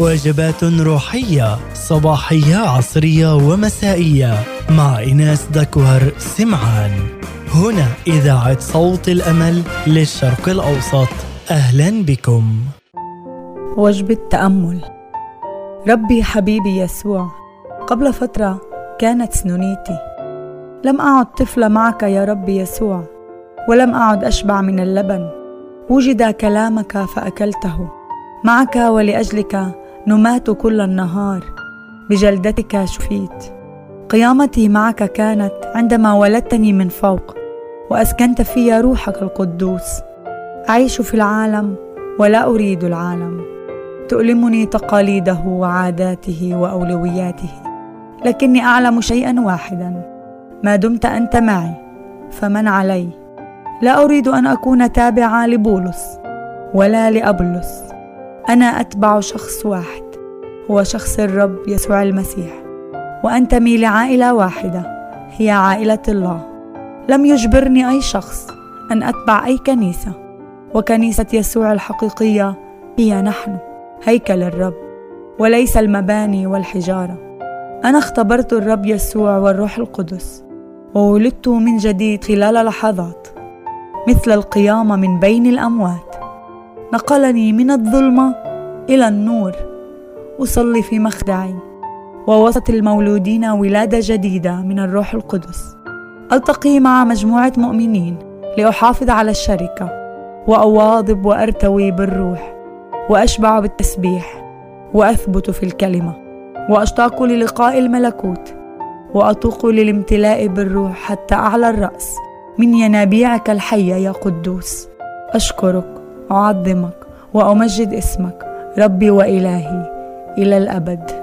وجبات روحية صباحية عصرية ومسائية. مع إناس دكوهر سمعان. هنا إذاعة صوت الأمل للشرق الأوسط. أهلا بكم. وجبة تأمل ربي حبيبي يسوع قبل فترة كانت سنونيتي. لم أعد طفلة معك يا ربي يسوع ولم أعد أشبع من اللبن. وجد كلامك فأكلته. معك ولأجلك نمات كل النهار بجلدتك شفيت. قيامتي معك كانت عندما ولدتني من فوق وأسكنت في روحك القدوس. أعيش في العالم ولا أريد العالم. تؤلمني تقاليده وعاداته وأولوياته لكني أعلم شيئا واحدا. ما دمت أنت معي فمن علي؟ لا أريد أن أكون تابعة لبولس ولا لأبلس. أنا أتبع شخص واحد هو شخص الرب يسوع المسيح وانتمي لعائله واحدة هي عائلة الله. لم يجبرني أي شخص أن أتبع أي كنيسة وكنيسة يسوع الحقيقية هي نحن هيكل الرب وليس المباني والحجارة. أنا اختبرت الرب يسوع والروح القدس وولدت من جديد خلال لحظات مثل القيامة من بين الأموات. نقلني من الظلمة إلى النور. أصلي في مخدعي ووسط المولودين ولادة جديدة من الروح القدس. ألتقي مع مجموعة مؤمنين لأحافظ على الشركة وأواظب وأرتوي بالروح وأشبع بالتسبيح وأثبت في الكلمة وأشتاق للقاء الملكوت واتوق للامتلاء بالروح حتى أعلى الرأس من ينابيعك الحية يا قدوس. أشكرك. أعظمك وأمجد اسمك ربي وإلهي إلى الأبد.